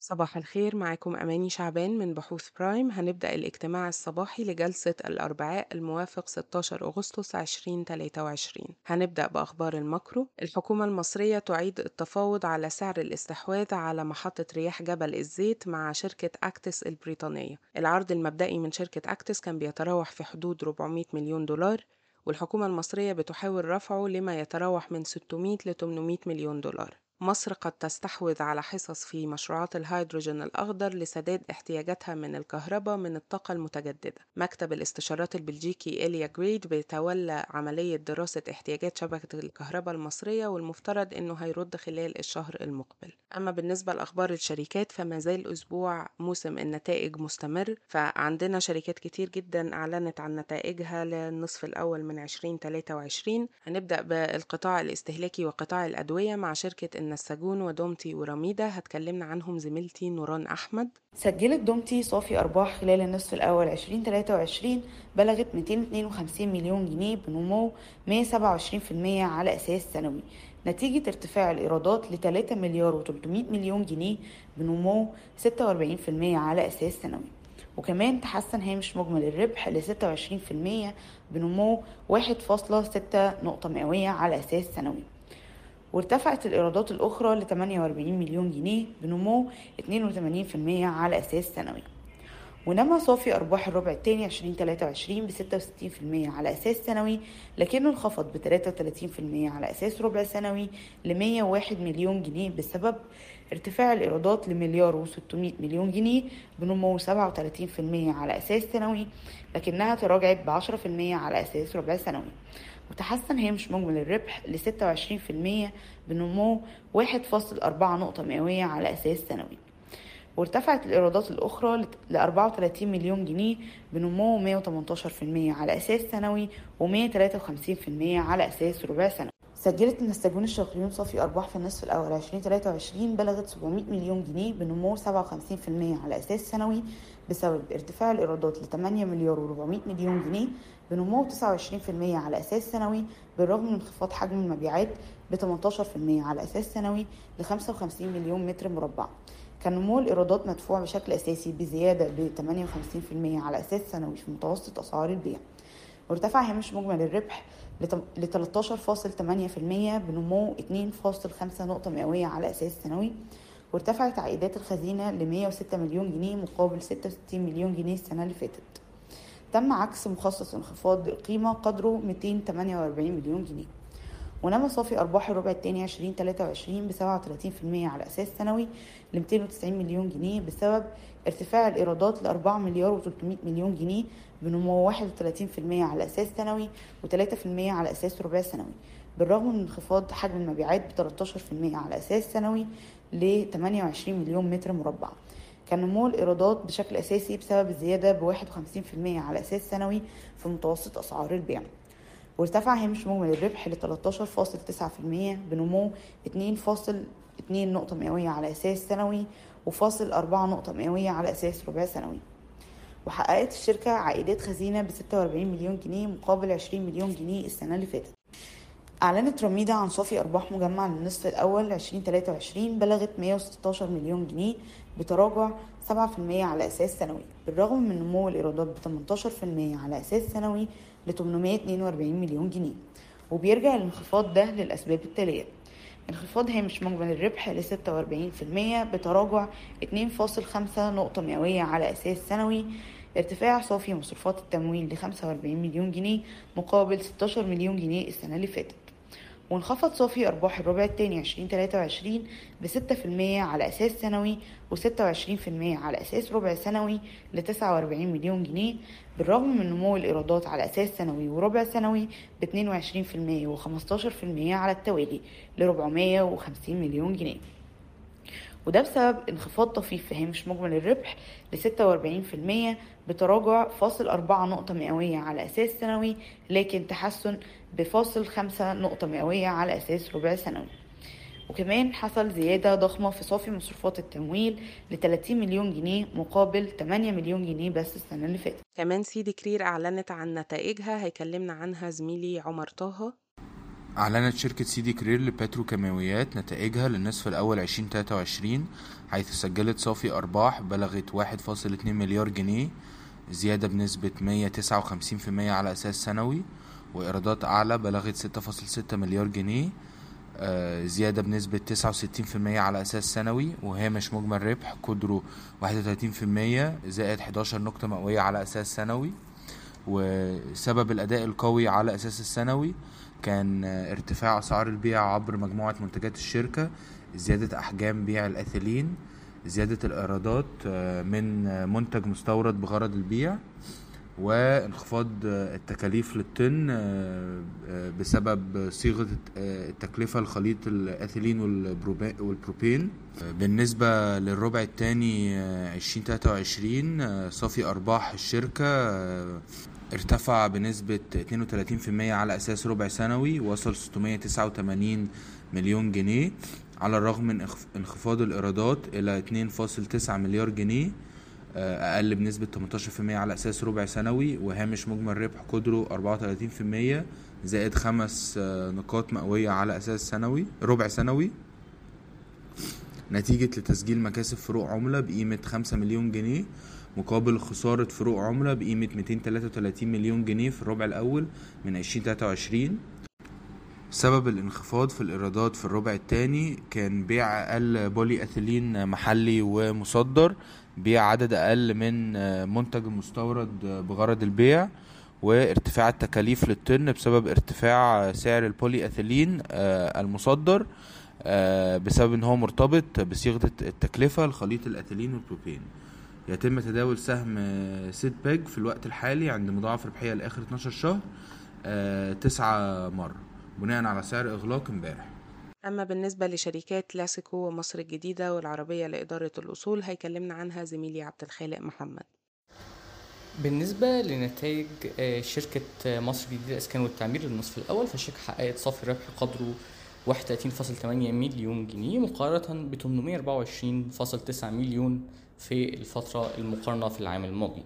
صباح الخير معاكم أماني شعبان من بحوث برايم هنبدأ الاجتماع الصباحي لجلسة الأربعاء الموافق 16 أغسطس 2023 هنبدأ بأخبار الماكرو. الحكومة المصرية تعيد التفاوض على سعر الاستحواذ على محطة رياح جبل الزيت مع شركة أكتس البريطانية. العرض المبدئي من شركة أكتس كان بيتراوح في حدود 400 مليون دولار والحكومة المصرية بتحاول رفعه لما يتراوح من 600 ل 800 مليون دولار. مصر قد تستحوذ على حصص في مشروعات الهيدروجين الأخضر لسداد احتياجاتها من الكهرباء من الطاقة المتجددة. مكتب الاستشارات البلجيكي إليا جريد بيتولى عملية دراسة احتياجات شبكة الكهرباء المصرية والمفترض أنه هيرد خلال الشهر المقبل. أما بالنسبة لأخبار الشركات فما زال أسبوع موسم النتائج مستمر فعندنا شركات كتير جدا أعلنت عن نتائجها للنصف الأول من 2023 هنبدأ بالقطاع الاستهلاكي وقطاع الأدوية مع شركة النساجون ودومتي ورميدة هتكلمنا عنهم زميلتي نوران أحمد. سجلت دومتي صافي أرباح خلال النصف الأول 2023 بلغت 252 مليون جنيه بنمو 127% على أساس سنوي. نتيجة ارتفاع الإيرادات ل 3 مليار و300 مليون جنيه بنمو 46% على أساس سنوي. وكمان تحسن هامش مجمل الربح ل 26% بنمو 1.6 نقطة مئوية على أساس سنوي. وارتفعت الإيرادات الأخرى ل 48 مليون جنيه بنمو 82% على أساس سنوي ونما صافي أرباح الربع الثاني 2023 ب 66% على أساس سنوي لكنه انخفض ب 33% على أساس ربع سنوي ل 101 مليون جنيه بسبب ارتفاع الإيرادات لمليار و600 مليون جنيه بنمو 37% على أساس سنوي لكنها تراجعت ب 10% على أساس ربع سنوي وتحسن هامش مجمل الربح ل 26% بنمو 1.4 نقطة مئوية على أساس سنوي. وارتفعت الإيرادات الأخرى ل 34 مليون جنيه بنمو 118% على أساس سنوي و153% على أساس ربع سنوي سجلت النساجون الشرقيون صافي أرباح في النصف الأول 2023 بلغت 700 مليون جنيه بنمو 57% على أساس سنوي بسبب ارتفاع الإيرادات ل 8 مليار و400 مليون جنيه بنمو 29% على أساس سنوي بالرغم من انخفاض حجم المبيعات ب 18% على أساس سنوي ل 55 مليون متر مربع. كان نمو الإيرادات مدفوع بشكل أساسي بزيادة ب 58% على أساس سنوي في متوسط أسعار البيع. وارتفع هامش مجمل الربح ل 13.8% بنمو 2.5 نقطة مئوية على أساس سنوي. وارتفعت عائدات الخزينة ل 106 مليون جنيه مقابل 66 مليون جنيه السنة اللي فاتت. تم عكس مخصص انخفاض القيمة قدره 248 مليون جنيه. ونما صافي أرباح الربع الثاني 2023 ب 37% على أساس سنوي ل 290 مليون جنيه بسبب ارتفاع الإيرادات ل 4 مليار و300 مليون جنيه بنمو 31% على أساس سنوي و3% على أساس ربع سنوي. بالرغم من انخفاض حجم المبيعات ب 13% على أساس سنوي ل 28 مليون متر مربع. كان نمو الإيرادات بشكل أساسي بسبب الزيادة ب 51% على أساس سنوي في متوسط أسعار البيع. وارتفع هامش مجمل الربح ل 13.9% بنمو 2.2 نقطة مئوية على أساس سنوي وفاصل 4 نقطة مئوية على أساس ربع سنوي. وحققت الشركة عائدات خزينة ب 46 مليون جنيه مقابل 20 مليون جنيه السنة اللي فاتت. أعلنت رميدة عن صافي أرباح مجمع للنصف الأول 2023 بلغت 116 مليون جنيه بتراجع 7% على أساس سنوي. بالرغم من نمو الإيرادات ب 18% على أساس سنوي ل 842 مليون جنيه. وبيرجع الانخفاض ده للأسباب التالية. انخفاض هامش مجمل الربح ل 46% بتراجع 2.5 نقطة مئوية على أساس سنوي. ارتفاع صافي مصروفات التمويل ل 45 مليون جنيه مقابل 16 مليون جنيه السنة اللي فاتت. وانخفض صافي أرباح الربع الثاني 2023 ب 6% على أساس سنوي و26% على أساس ربع سنوي ل 49 مليون جنيه بالرغم من نمو الإيرادات على أساس سنوي وربع سنوي ب 22% و15% على التوالي ل 450 مليون جنيه. وده بسبب انخفاض طفيف في هامش مجمل الربح ل 46% بتراجع فاصل 4 نقطة مئوية على أساس سنوي لكن تحسن بفاصل 5 نقطة مئوية على أساس ربع سنوي وكمان حصل زيادة ضخمة في صافي مصروفات التمويل ل 30 مليون جنيه مقابل 8 مليون جنيه بس السنة اللي فاتت. كمان سيدي كرير أعلنت عن نتائجها هيكلمنا عنها زميلي عمر طه. أعلنت شركة سيدي كرير للبتروكيماويات نتائجها للنصف الأول 2023 حيث سجلت صافي أرباح بلغت 1.2 مليار جنيه زيادة بنسبة 159% على أساس سنوي وإيرادات أعلى بلغت 6.6 مليار جنيه آه، زيادة بنسبة 69% على أساس سنوي وهامش مجمل ربح قدره 31% زائد 11 نقطة مئوية على أساس سنوي وسبب الأداء القوي على أساس السنوي كان ارتفاع أسعار البيع عبر مجموعة منتجات الشركة زيادة أحجام بيع الأثيلين زيادة الإيرادات آه، من منتج مستورد بغرض البيع وانخفاض التكاليف للطن آه، آه، بسبب صيغة التكلفة لخليط الأثيلين والبروبين. بالنسبة للربع الثاني 2023 صافي أرباح الشركة ارتفع بنسبة 32% على أساس ربع سنوي وصل 689 مليون جنيه. على الرغم من انخف- انخفاض الإيرادات إلى 2.9 مليار جنيه آه، أقل بنسبة 18% على أساس ربع سنوي وهامش مجمل ربح قدره 34% زائد خمس آه، نقاط مئوية على أساس سنوي ربع سنوي. نتيجة لتسجيل مكاسب فروق عملة بقيمة 5 مليون جنيه. مقابل خسارة فروق عملة بقيمة 233 مليون جنيه في الربع الأول من 2023 سبب الانخفاض في الإيرادات في الربع الثاني كان بيع أقل بولي أثيلين محلي ومصدر بيع عدد أقل من منتج مستورد بغرض البيع وارتفاع التكاليف للطن بسبب ارتفاع سعر البولي أثيلين آه، المصدر آه، بسبب إن هو مرتبط بصيغة التكلفة لخليط الأثيلين والبروبين. يتم تداول سهم آه، سيد باج في الوقت الحالي عند مضاعف ربحية لآخر 12 شهر آه، تسعة مرة بناء على سعر إغلاق امبارح. أما بالنسبة لشركات لاسيكو ومصر الجديدة والعربية لإدارة الأصول هيكلمنا عنها زميلي عبد الخالق محمد. بالنسبة لنتائج آه، شركة مصر الجديدة للإسكان والتعمير للنصف الأول فالشركة حققت صافي ربح قدره 31.8 مليون جنيه مقارنة ب 824.9 مليون في الفترة المقارنة في العام الماضي.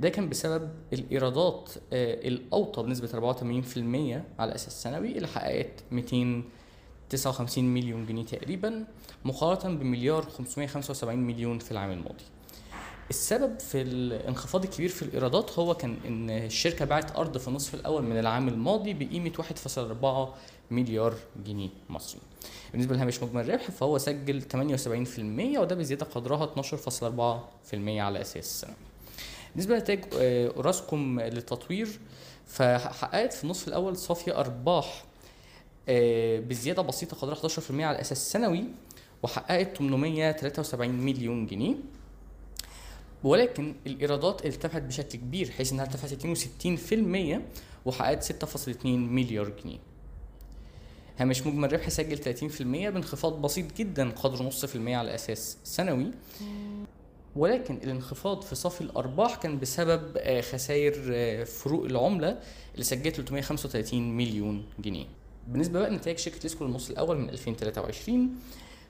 ده كان بسبب الإيرادات آه، الأوطى بنسبة 84% على أساس سنوي اللي حققت 259 مليون جنيه تقريبا مقارنة بمليار 575 مليون في العام الماضي. السبب في الانخفاض الكبير في الإيرادات هو كان إن الشركة باعت أرض في النصف الأول من العام الماضي بقيمة 1.4 مليار جنيه مصري. بالنسبة لهامش مجمل الربح فهو سجل 78% وده بزيادة قدرها 12.4% على أساس سنوي. بالنسبة لنتائج آه، أوراسكوم للتطوير فحققت في النصف الأول صافية أرباح آه، بزيادة بسيطة قدرها 11% على أساس سنوي وحققت 873 مليون جنيه ولكن الإيرادات ارتفعت بشكل كبير حيث إنها ارتفعت 62% وحققت 6.2 مليار جنيه. هامش مجمل ربح سجل 30% بانخفاض بسيط جدا قدره نص في المية على أساس سنوي. ولكن الانخفاض في صافي الأرباح كان بسبب آه، خسائر آه، فروق العملة اللي سجلت 335 مليون جنيه. بالنسبة بقى لنتائج شركة ليسكو للنص الأول من 2023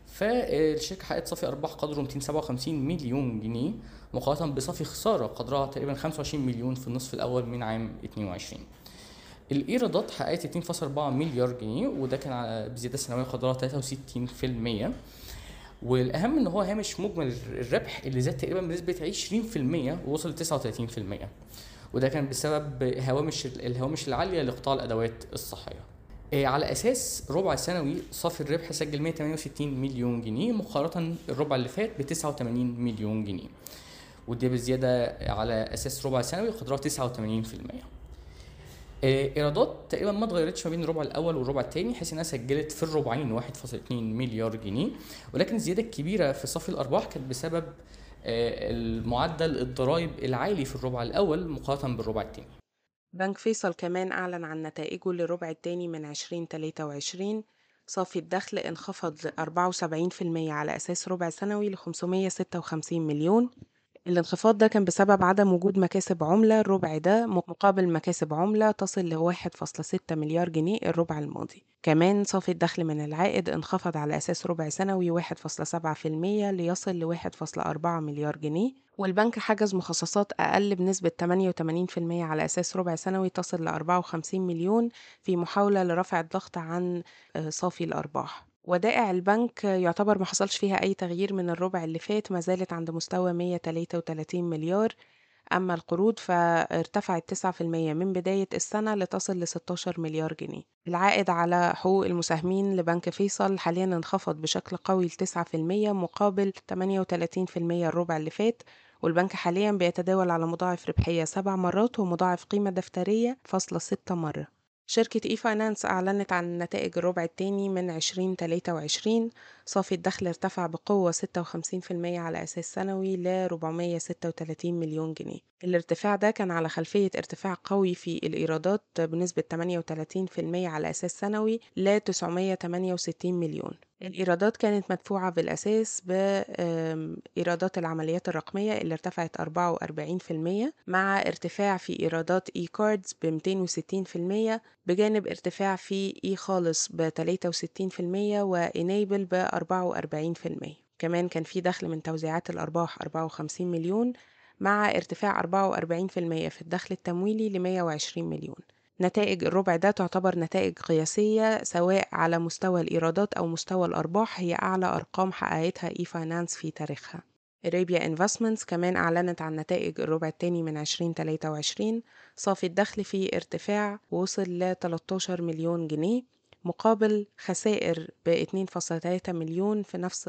فالشركة حققت صافي أرباح قدره 257 مليون جنيه مقارنة بصافي خسارة قدرها تقريبا 25 مليون في النصف الأول من عام 22 الإيرادات حققت 2.4 مليار جنيه وده كان بزيادة سنوية قدرها 63% والأهم إن هو هامش مجمل الربح اللي زاد تقريبا بنسبة 20% ووصل ل 39% وده كان بسبب هوامش الهوامش العالية لقطاع الأدوات الصحية. على أساس ربع سنوي صافي الربح سجل 168 مليون جنيه مقارنة الربع اللي فات ب 89 مليون جنيه. ودي بزيادة على أساس ربع سنوي قدرها 89% إيه، إيرادات تقريبا ما اتغيرتش ما بين الربع الأول والربع الثاني حيث إنها سجلت في الربعين 1.2 مليار جنيه. ولكن الزيادة الكبيرة في صافي الأرباح كانت بسبب آه، المعدل الضرائب العالي في الربع الأول مقارنة بالربع الثاني بنك فيصل كمان أعلن عن نتائجه للربع التاني من 2023 صافي الدخل انخفض 74% على أساس ربع سنوي ل 556 مليون. الانخفاض ده كان بسبب عدم وجود مكاسب عملة الربع ده مقابل مكاسب عملة تصل ل 1.6 مليار جنيه الربع الماضي. كمان صافي الدخل من العائد انخفض على أساس ربع سنوي 1.7% ليصل ل 1.4 مليار جنيه. والبنك حجز مخصصات أقل بنسبة 88% على أساس ربع سنوي تصل ل 54 مليون في محاولة لرفع الضغط عن صافي الأرباح. ودائع البنك يعتبر ما حصلش فيها أي تغيير من الربع اللي فات ما زالت عند مستوى 133 مليار. أما القروض فارتفعت 9% من بداية السنة لتصل ل 16 مليار جنيه. العائد على حقوق المساهمين لبنك فيصل حاليا انخفض بشكل قوي ل 9% مقابل 38% الربع اللي فات. والبنك حاليا بيتداول على مضاعف ربحية سبع مرات ومضاعف قيمة دفترية فاصلة ستة مرة. شركة e-finance أعلنت عن نتائج الربع الثاني من 2023 صافي الدخل ارتفع بقوة 56% على أساس سنوي ل 436 مليون جنيه. الارتفاع ده كان على خلفية ارتفاع قوي في الإيرادات بنسبة 38% على أساس سنوي ل 968 مليون. الإيرادات كانت مدفوعة بالأساس بإيرادات العمليات الرقمية اللي ارتفعت 44% مع ارتفاع في إيرادات eCards ب 260% بجانب ارتفاع في eKhales ب 63% و eNable ب 44% كمان كان في دخل من توزيعات الأرباح 54 مليون مع ارتفاع 44% في الدخل التمويلي ل 120 مليون. نتائج الربع ده تعتبر نتائج قياسية سواء على مستوى الإيرادات أو مستوى الأرباح هي أعلى أرقام حققتها e-finance في تاريخها. إريبيا انفستمنتس كمان أعلنت عن نتائج الربع الثاني من 2023 صافي الدخل فيه ارتفاع وصل ل 13 مليون جنيه مقابل خسائر ب 2.3 مليون في نفس